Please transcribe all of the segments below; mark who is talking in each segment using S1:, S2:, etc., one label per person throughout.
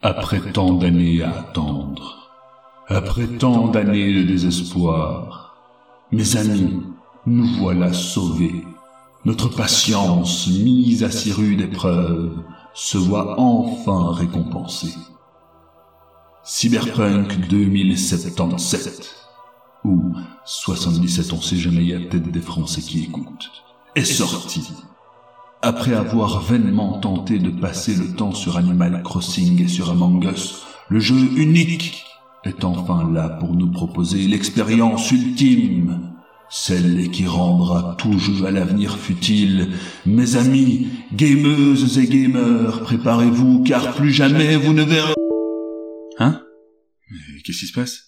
S1: Après tant d'années à attendre, après tant d'années de désespoir, mes amis, nous voilà sauvés. Notre patience, mise à si rude épreuve, se voit enfin récompensée. Cyberpunk 2077, ou 77, on sait jamais, il y a peut-être des Français qui écoutent, est sorti après avoir vainement tenté de passer le temps sur Animal Crossing et sur Among Us, le jeu unique est enfin là pour nous proposer l'expérience ultime, celle qui rendra tout jeu à l'avenir futile. Mes amis, gameuses et gamers, préparez-vous car plus jamais vous ne verrez...
S2: Hein? Qu'est-ce qui se passe?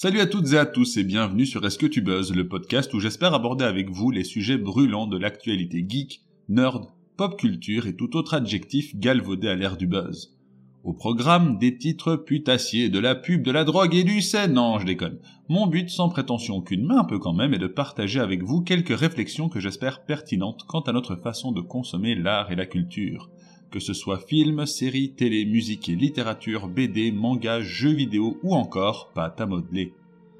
S2: Salut à toutes et à tous et bienvenue sur Est-ce que tu buzzes, le podcast où j'espère aborder avec vous les sujets brûlants de l'actualité geek, nerd, pop culture et tout autre adjectif galvaudé à l'ère du buzz. Au programme, des titres putassiers, de la pub, de la drogue et du sexe. Non, je déconne. Mon but, sans prétention aucune, mais un peu quand même, est de partager avec vous quelques réflexions que j'espère pertinentes quant à notre façon de consommer l'art et la culture. Que ce soit films, séries, télé, musique et littérature, BD, manga, jeux vidéo ou encore pâte à modeler.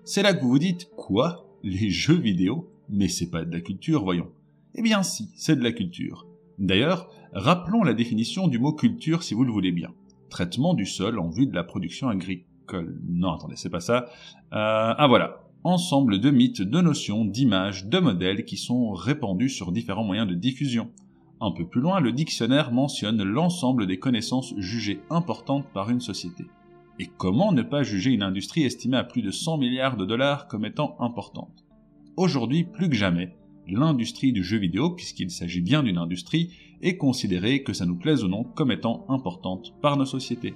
S2: C'est là que vous vous dites quoi? Les jeux vidéo? Mais c'est pas de la culture, voyons. Eh bien si, c'est de la culture. D'ailleurs, rappelons la définition du mot culture si vous le voulez bien. Traitement du sol en vue de la production agricole. Non, attendez, c'est pas ça. Euh, ah voilà. Ensemble de mythes, de notions, d'images, de modèles qui sont répandus sur différents moyens de diffusion. Un peu plus loin, le dictionnaire mentionne l'ensemble des connaissances jugées importantes par une société. Et comment ne pas juger une industrie estimée à plus de 100 milliards de dollars comme étant importante? Aujourd'hui, plus que jamais, l'industrie du jeu vidéo, puisqu'il s'agit bien d'une industrie, est considérée, que ça nous plaise ou non, comme étant importante par nos sociétés.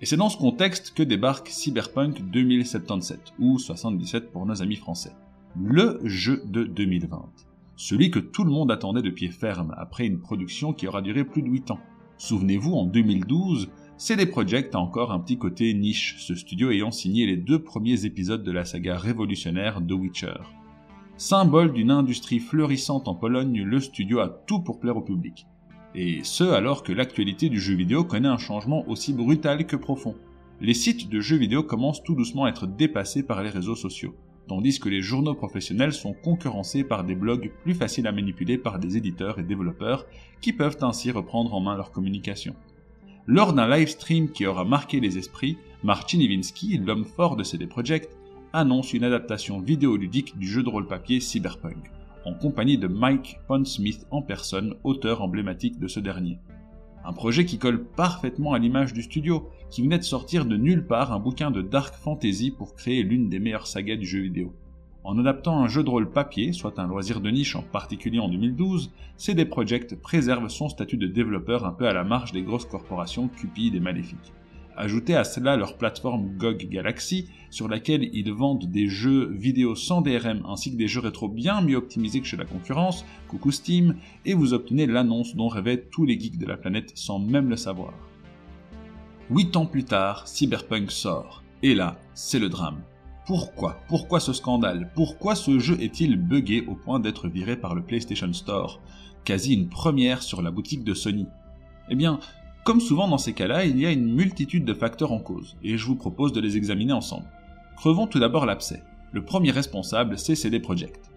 S2: Et c'est dans ce contexte que débarque Cyberpunk 2077, ou 77 pour nos amis français, le jeu de 2020 celui que tout le monde attendait de pied ferme après une production qui aura duré plus de 8 ans. Souvenez-vous, en 2012, CD Projekt a encore un petit côté niche, ce studio ayant signé les deux premiers épisodes de la saga révolutionnaire The Witcher. Symbole d'une industrie fleurissante en Pologne, le studio a tout pour plaire au public. Et ce alors que l'actualité du jeu vidéo connaît un changement aussi brutal que profond. Les sites de jeux vidéo commencent tout doucement à être dépassés par les réseaux sociaux tandis que les journaux professionnels sont concurrencés par des blogs plus faciles à manipuler par des éditeurs et développeurs qui peuvent ainsi reprendre en main leur communication. Lors d'un live stream qui aura marqué les esprits, Martin Iwinski, l'homme fort de CD Projekt, annonce une adaptation vidéoludique du jeu de rôle papier Cyberpunk, en compagnie de Mike Pondsmith en personne, auteur emblématique de ce dernier. Un projet qui colle parfaitement à l'image du studio, qui venait de sortir de nulle part un bouquin de dark fantasy pour créer l'une des meilleures sagas du jeu vidéo. En adaptant un jeu de rôle papier, soit un loisir de niche en particulier en 2012, CD Projekt préserve son statut de développeur un peu à la marge des grosses corporations cupides et maléfiques. Ajoutez à cela leur plateforme GOG Galaxy, sur laquelle ils vendent des jeux vidéo sans DRM ainsi que des jeux rétro bien mieux optimisés que chez la concurrence, coucou Steam, et vous obtenez l'annonce dont rêvaient tous les geeks de la planète sans même le savoir. Huit ans plus tard, Cyberpunk sort, et là, c'est le drame. Pourquoi? Pourquoi ce scandale? Pourquoi ce jeu est-il buggé au point d'être viré par le PlayStation Store? Quasi une première sur la boutique de Sony. Eh bien, comme souvent dans ces cas-là, il y a une multitude de facteurs en cause, et je vous propose de les examiner ensemble. Crevons tout d'abord l'abcès. Le premier responsable, c'est CD Projekt.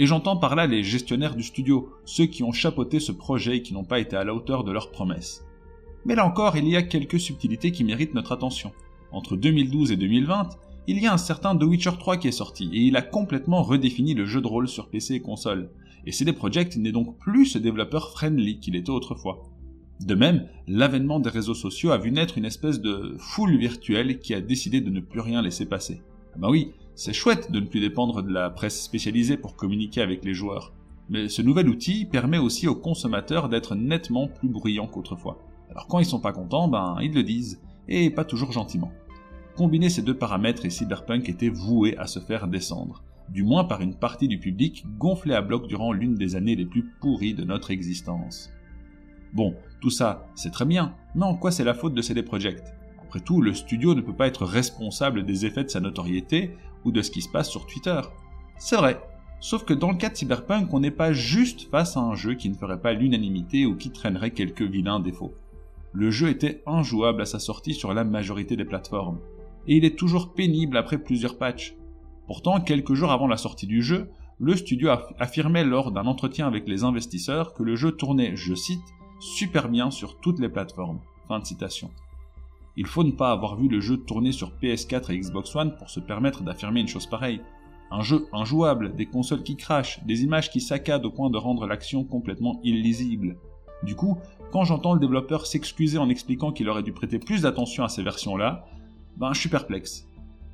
S2: Et j'entends par là les gestionnaires du studio, ceux qui ont chapeauté ce projet et qui n'ont pas été à la hauteur de leurs promesses. Mais là encore, il y a quelques subtilités qui méritent notre attention. Entre 2012 et 2020, il y a un certain The Witcher 3 qui est sorti, et il a complètement redéfini le jeu de rôle sur PC et console. Et CD Projekt n'est donc plus ce développeur friendly qu'il était autrefois. De même, l'avènement des réseaux sociaux a vu naître une espèce de foule virtuelle qui a décidé de ne plus rien laisser passer. Ah bah oui, c'est chouette de ne plus dépendre de la presse spécialisée pour communiquer avec les joueurs. Mais ce nouvel outil permet aussi aux consommateurs d'être nettement plus bruyants qu'autrefois. Alors quand ils sont pas contents, ben ils le disent, et pas toujours gentiment. Combiner ces deux paramètres et Cyberpunk était voué à se faire descendre, du moins par une partie du public gonflé à bloc durant l'une des années les plus pourries de notre existence. Bon, tout ça, c'est très bien, mais en quoi c'est la faute de CD Projekt Après tout, le studio ne peut pas être responsable des effets de sa notoriété ou de ce qui se passe sur Twitter. C'est vrai, sauf que dans le cas de Cyberpunk, on n'est pas juste face à un jeu qui ne ferait pas l'unanimité ou qui traînerait quelques vilains défauts. Le jeu était injouable à sa sortie sur la majorité des plateformes, et il est toujours pénible après plusieurs patchs. Pourtant, quelques jours avant la sortie du jeu, le studio affirmait lors d'un entretien avec les investisseurs que le jeu tournait, je cite, super bien sur toutes les plateformes. Fin de citation. Il faut ne pas avoir vu le jeu tourner sur PS4 et Xbox One pour se permettre d'affirmer une chose pareille. Un jeu injouable, des consoles qui crachent, des images qui saccadent au point de rendre l'action complètement illisible. Du coup, quand j'entends le développeur s'excuser en expliquant qu'il aurait dû prêter plus d'attention à ces versions-là, ben je suis perplexe.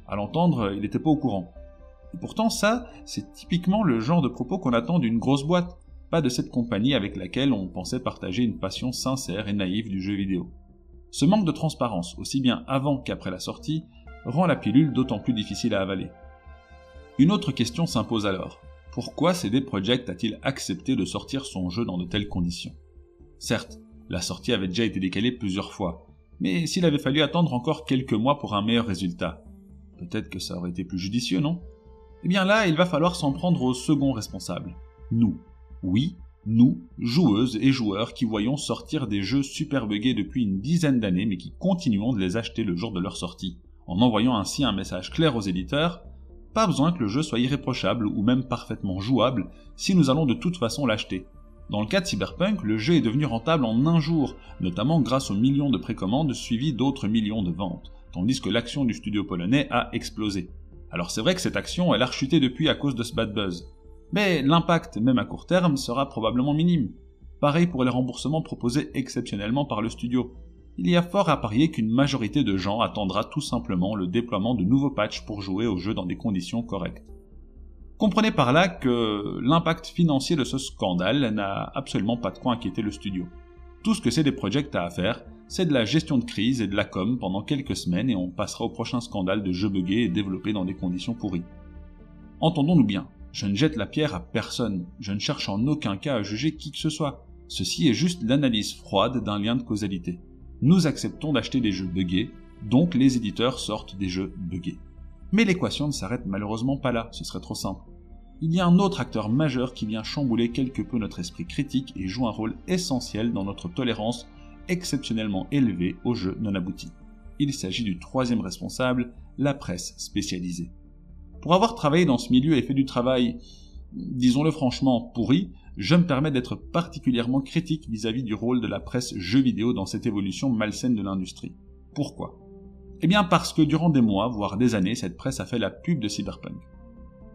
S2: À l'entendre, il n'était pas au courant. Et pourtant ça, c'est typiquement le genre de propos qu'on attend d'une grosse boîte, pas de cette compagnie avec laquelle on pensait partager une passion sincère et naïve du jeu vidéo. Ce manque de transparence, aussi bien avant qu'après la sortie, rend la pilule d'autant plus difficile à avaler. Une autre question s'impose alors. Pourquoi CD Projekt a-t-il accepté de sortir son jeu dans de telles conditions? Certes, la sortie avait déjà été décalée plusieurs fois, mais s'il avait fallu attendre encore quelques mois pour un meilleur résultat, peut-être que ça aurait été plus judicieux, non? Eh bien là, il va falloir s'en prendre au second responsable, nous. Oui, nous, joueuses et joueurs qui voyons sortir des jeux super buggés depuis une dizaine d'années mais qui continuons de les acheter le jour de leur sortie, en envoyant ainsi un message clair aux éditeurs, pas besoin que le jeu soit irréprochable ou même parfaitement jouable si nous allons de toute façon l'acheter. Dans le cas de Cyberpunk, le jeu est devenu rentable en un jour, notamment grâce aux millions de précommandes suivies d'autres millions de ventes, tandis que l'action du studio polonais a explosé. Alors c'est vrai que cette action, elle a rechuté depuis à cause de ce bad buzz. Mais l'impact, même à court terme, sera probablement minime. Pareil pour les remboursements proposés exceptionnellement par le studio. Il y a fort à parier qu'une majorité de gens attendra tout simplement le déploiement de nouveaux patchs pour jouer au jeu dans des conditions correctes. Comprenez par là que l'impact financier de ce scandale n'a absolument pas de quoi inquiéter le studio. Tout ce que CD Projekt a à faire, c'est de la gestion de crise et de la com pendant quelques semaines et on passera au prochain scandale de jeux buggés et développés dans des conditions pourries. Entendons-nous bien, je ne jette la pierre à personne, je ne cherche en aucun cas à juger qui que ce soit. Ceci est juste l'analyse froide d'un lien de causalité. Nous acceptons d'acheter des jeux buggés, donc les éditeurs sortent des jeux buggés. Mais l'équation ne s'arrête malheureusement pas là, ce serait trop simple. Il y a un autre acteur majeur qui vient chambouler quelque peu notre esprit critique et joue un rôle essentiel dans notre tolérance exceptionnellement élevée aux jeux non aboutis. Il s'agit du troisième responsable, la presse spécialisée. Pour avoir travaillé dans ce milieu et fait du travail, disons-le franchement, pourri, je me permets d'être particulièrement critique vis-à-vis -vis du rôle de la presse jeux vidéo dans cette évolution malsaine de l'industrie. Pourquoi? Eh bien parce que durant des mois, voire des années, cette presse a fait la pub de Cyberpunk.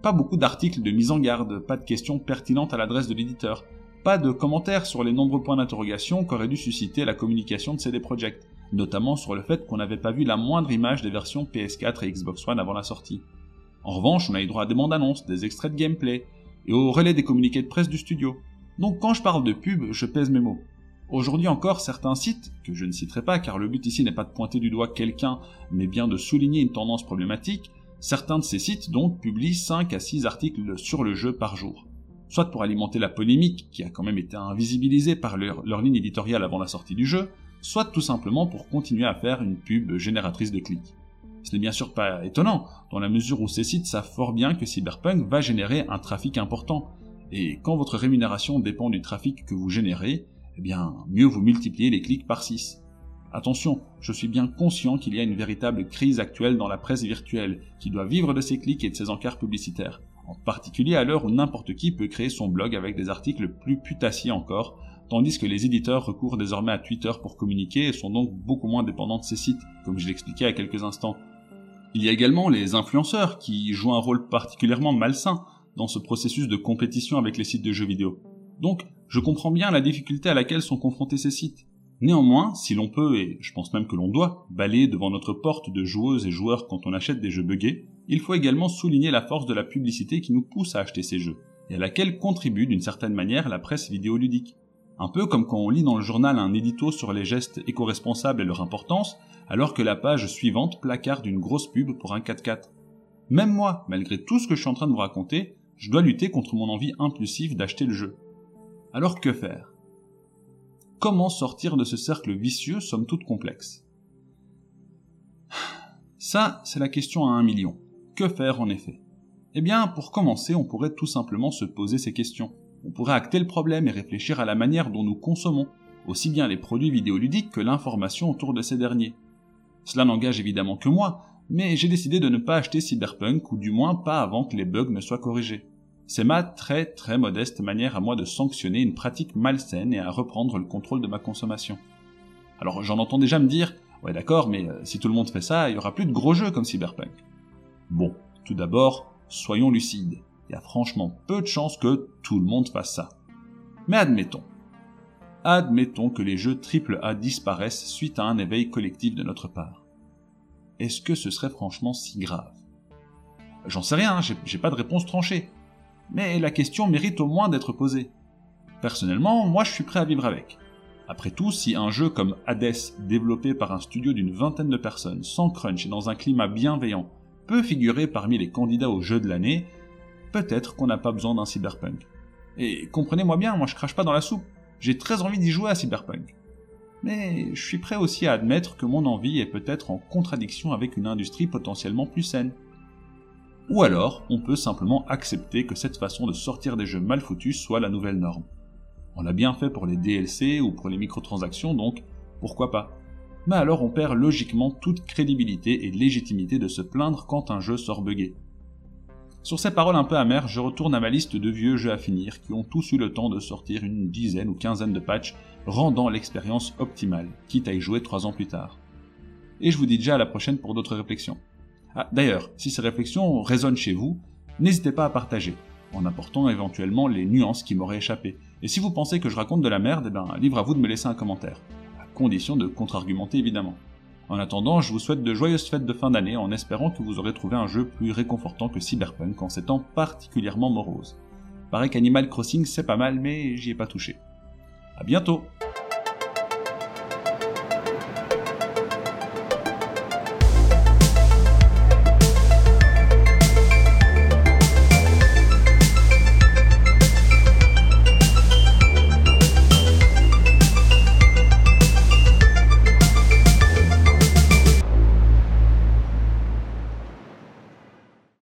S2: Pas beaucoup d'articles de mise en garde, pas de questions pertinentes à l'adresse de l'éditeur, pas de commentaires sur les nombreux points d'interrogation qu'aurait dû susciter la communication de CD Projekt, notamment sur le fait qu'on n'avait pas vu la moindre image des versions PS4 et Xbox One avant la sortie. En revanche, on a eu droit à des bandes annonces, des extraits de gameplay, et au relais des communiqués de presse du studio. Donc quand je parle de pub, je pèse mes mots. Aujourd'hui encore, certains sites, que je ne citerai pas car le but ici n'est pas de pointer du doigt quelqu'un, mais bien de souligner une tendance problématique, certains de ces sites donc publient 5 à 6 articles sur le jeu par jour. Soit pour alimenter la polémique, qui a quand même été invisibilisée par leur, leur ligne éditoriale avant la sortie du jeu, soit tout simplement pour continuer à faire une pub génératrice de clics. Ce n'est bien sûr pas étonnant, dans la mesure où ces sites savent fort bien que Cyberpunk va générer un trafic important, et quand votre rémunération dépend du trafic que vous générez, eh bien, mieux vous multipliez les clics par 6. Attention, je suis bien conscient qu'il y a une véritable crise actuelle dans la presse virtuelle, qui doit vivre de ses clics et de ses encarts publicitaires, en particulier à l'heure où n'importe qui peut créer son blog avec des articles plus putassiers encore, tandis que les éditeurs recourent désormais à Twitter pour communiquer et sont donc beaucoup moins dépendants de ces sites, comme je l'expliquais à quelques instants. Il y a également les influenceurs qui jouent un rôle particulièrement malsain dans ce processus de compétition avec les sites de jeux vidéo. Donc, je comprends bien la difficulté à laquelle sont confrontés ces sites. Néanmoins, si l'on peut, et je pense même que l'on doit, balayer devant notre porte de joueuses et joueurs quand on achète des jeux buggés, il faut également souligner la force de la publicité qui nous pousse à acheter ces jeux, et à laquelle contribue d'une certaine manière la presse vidéoludique. Un peu comme quand on lit dans le journal un édito sur les gestes éco-responsables et leur importance, alors que la page suivante placarde une grosse pub pour un 4x4. Même moi, malgré tout ce que je suis en train de vous raconter, je dois lutter contre mon envie impulsive d'acheter le jeu. Alors que faire? Comment sortir de ce cercle vicieux somme toute complexe? Ça, c'est la question à un million. Que faire en effet? Eh bien, pour commencer, on pourrait tout simplement se poser ces questions. On pourrait acter le problème et réfléchir à la manière dont nous consommons, aussi bien les produits vidéoludiques que l'information autour de ces derniers. Cela n'engage évidemment que moi, mais j'ai décidé de ne pas acheter Cyberpunk, ou du moins pas avant que les bugs ne soient corrigés. C'est ma très très modeste manière à moi de sanctionner une pratique malsaine et à reprendre le contrôle de ma consommation. Alors j'en entends déjà me dire, ouais d'accord, mais euh, si tout le monde fait ça, il y aura plus de gros jeux comme Cyberpunk. Bon, tout d'abord, soyons lucides. Il y a franchement peu de chances que tout le monde fasse ça. Mais admettons. Admettons que les jeux AAA disparaissent suite à un éveil collectif de notre part. Est-ce que ce serait franchement si grave? J'en sais rien, j'ai pas de réponse tranchée. Mais la question mérite au moins d'être posée. Personnellement, moi je suis prêt à vivre avec. Après tout, si un jeu comme Hades, développé par un studio d'une vingtaine de personnes, sans crunch et dans un climat bienveillant, peut figurer parmi les candidats au jeu de l'année, peut-être qu'on n'a pas besoin d'un cyberpunk. Et comprenez-moi bien, moi je crache pas dans la soupe. J'ai très envie d'y jouer à Cyberpunk. Mais je suis prêt aussi à admettre que mon envie est peut-être en contradiction avec une industrie potentiellement plus saine. Ou alors, on peut simplement accepter que cette façon de sortir des jeux mal foutus soit la nouvelle norme. On l'a bien fait pour les DLC ou pour les microtransactions, donc pourquoi pas Mais alors on perd logiquement toute crédibilité et légitimité de se plaindre quand un jeu sort buggé. Sur ces paroles un peu amères, je retourne à ma liste de vieux jeux à finir qui ont tous eu le temps de sortir une dizaine ou quinzaine de patchs rendant l'expérience optimale, quitte à y jouer trois ans plus tard. Et je vous dis déjà à la prochaine pour d'autres réflexions. Ah, d'ailleurs, si ces réflexions résonnent chez vous, n'hésitez pas à partager, en apportant éventuellement les nuances qui m'auraient échappé. Et si vous pensez que je raconte de la merde, eh ben, livre à vous de me laisser un commentaire, à condition de contre-argumenter évidemment. En attendant, je vous souhaite de joyeuses fêtes de fin d'année en espérant que vous aurez trouvé un jeu plus réconfortant que Cyberpunk en ces temps particulièrement moroses. Paraît qu'Animal Crossing c'est pas mal, mais j'y ai pas touché. A bientôt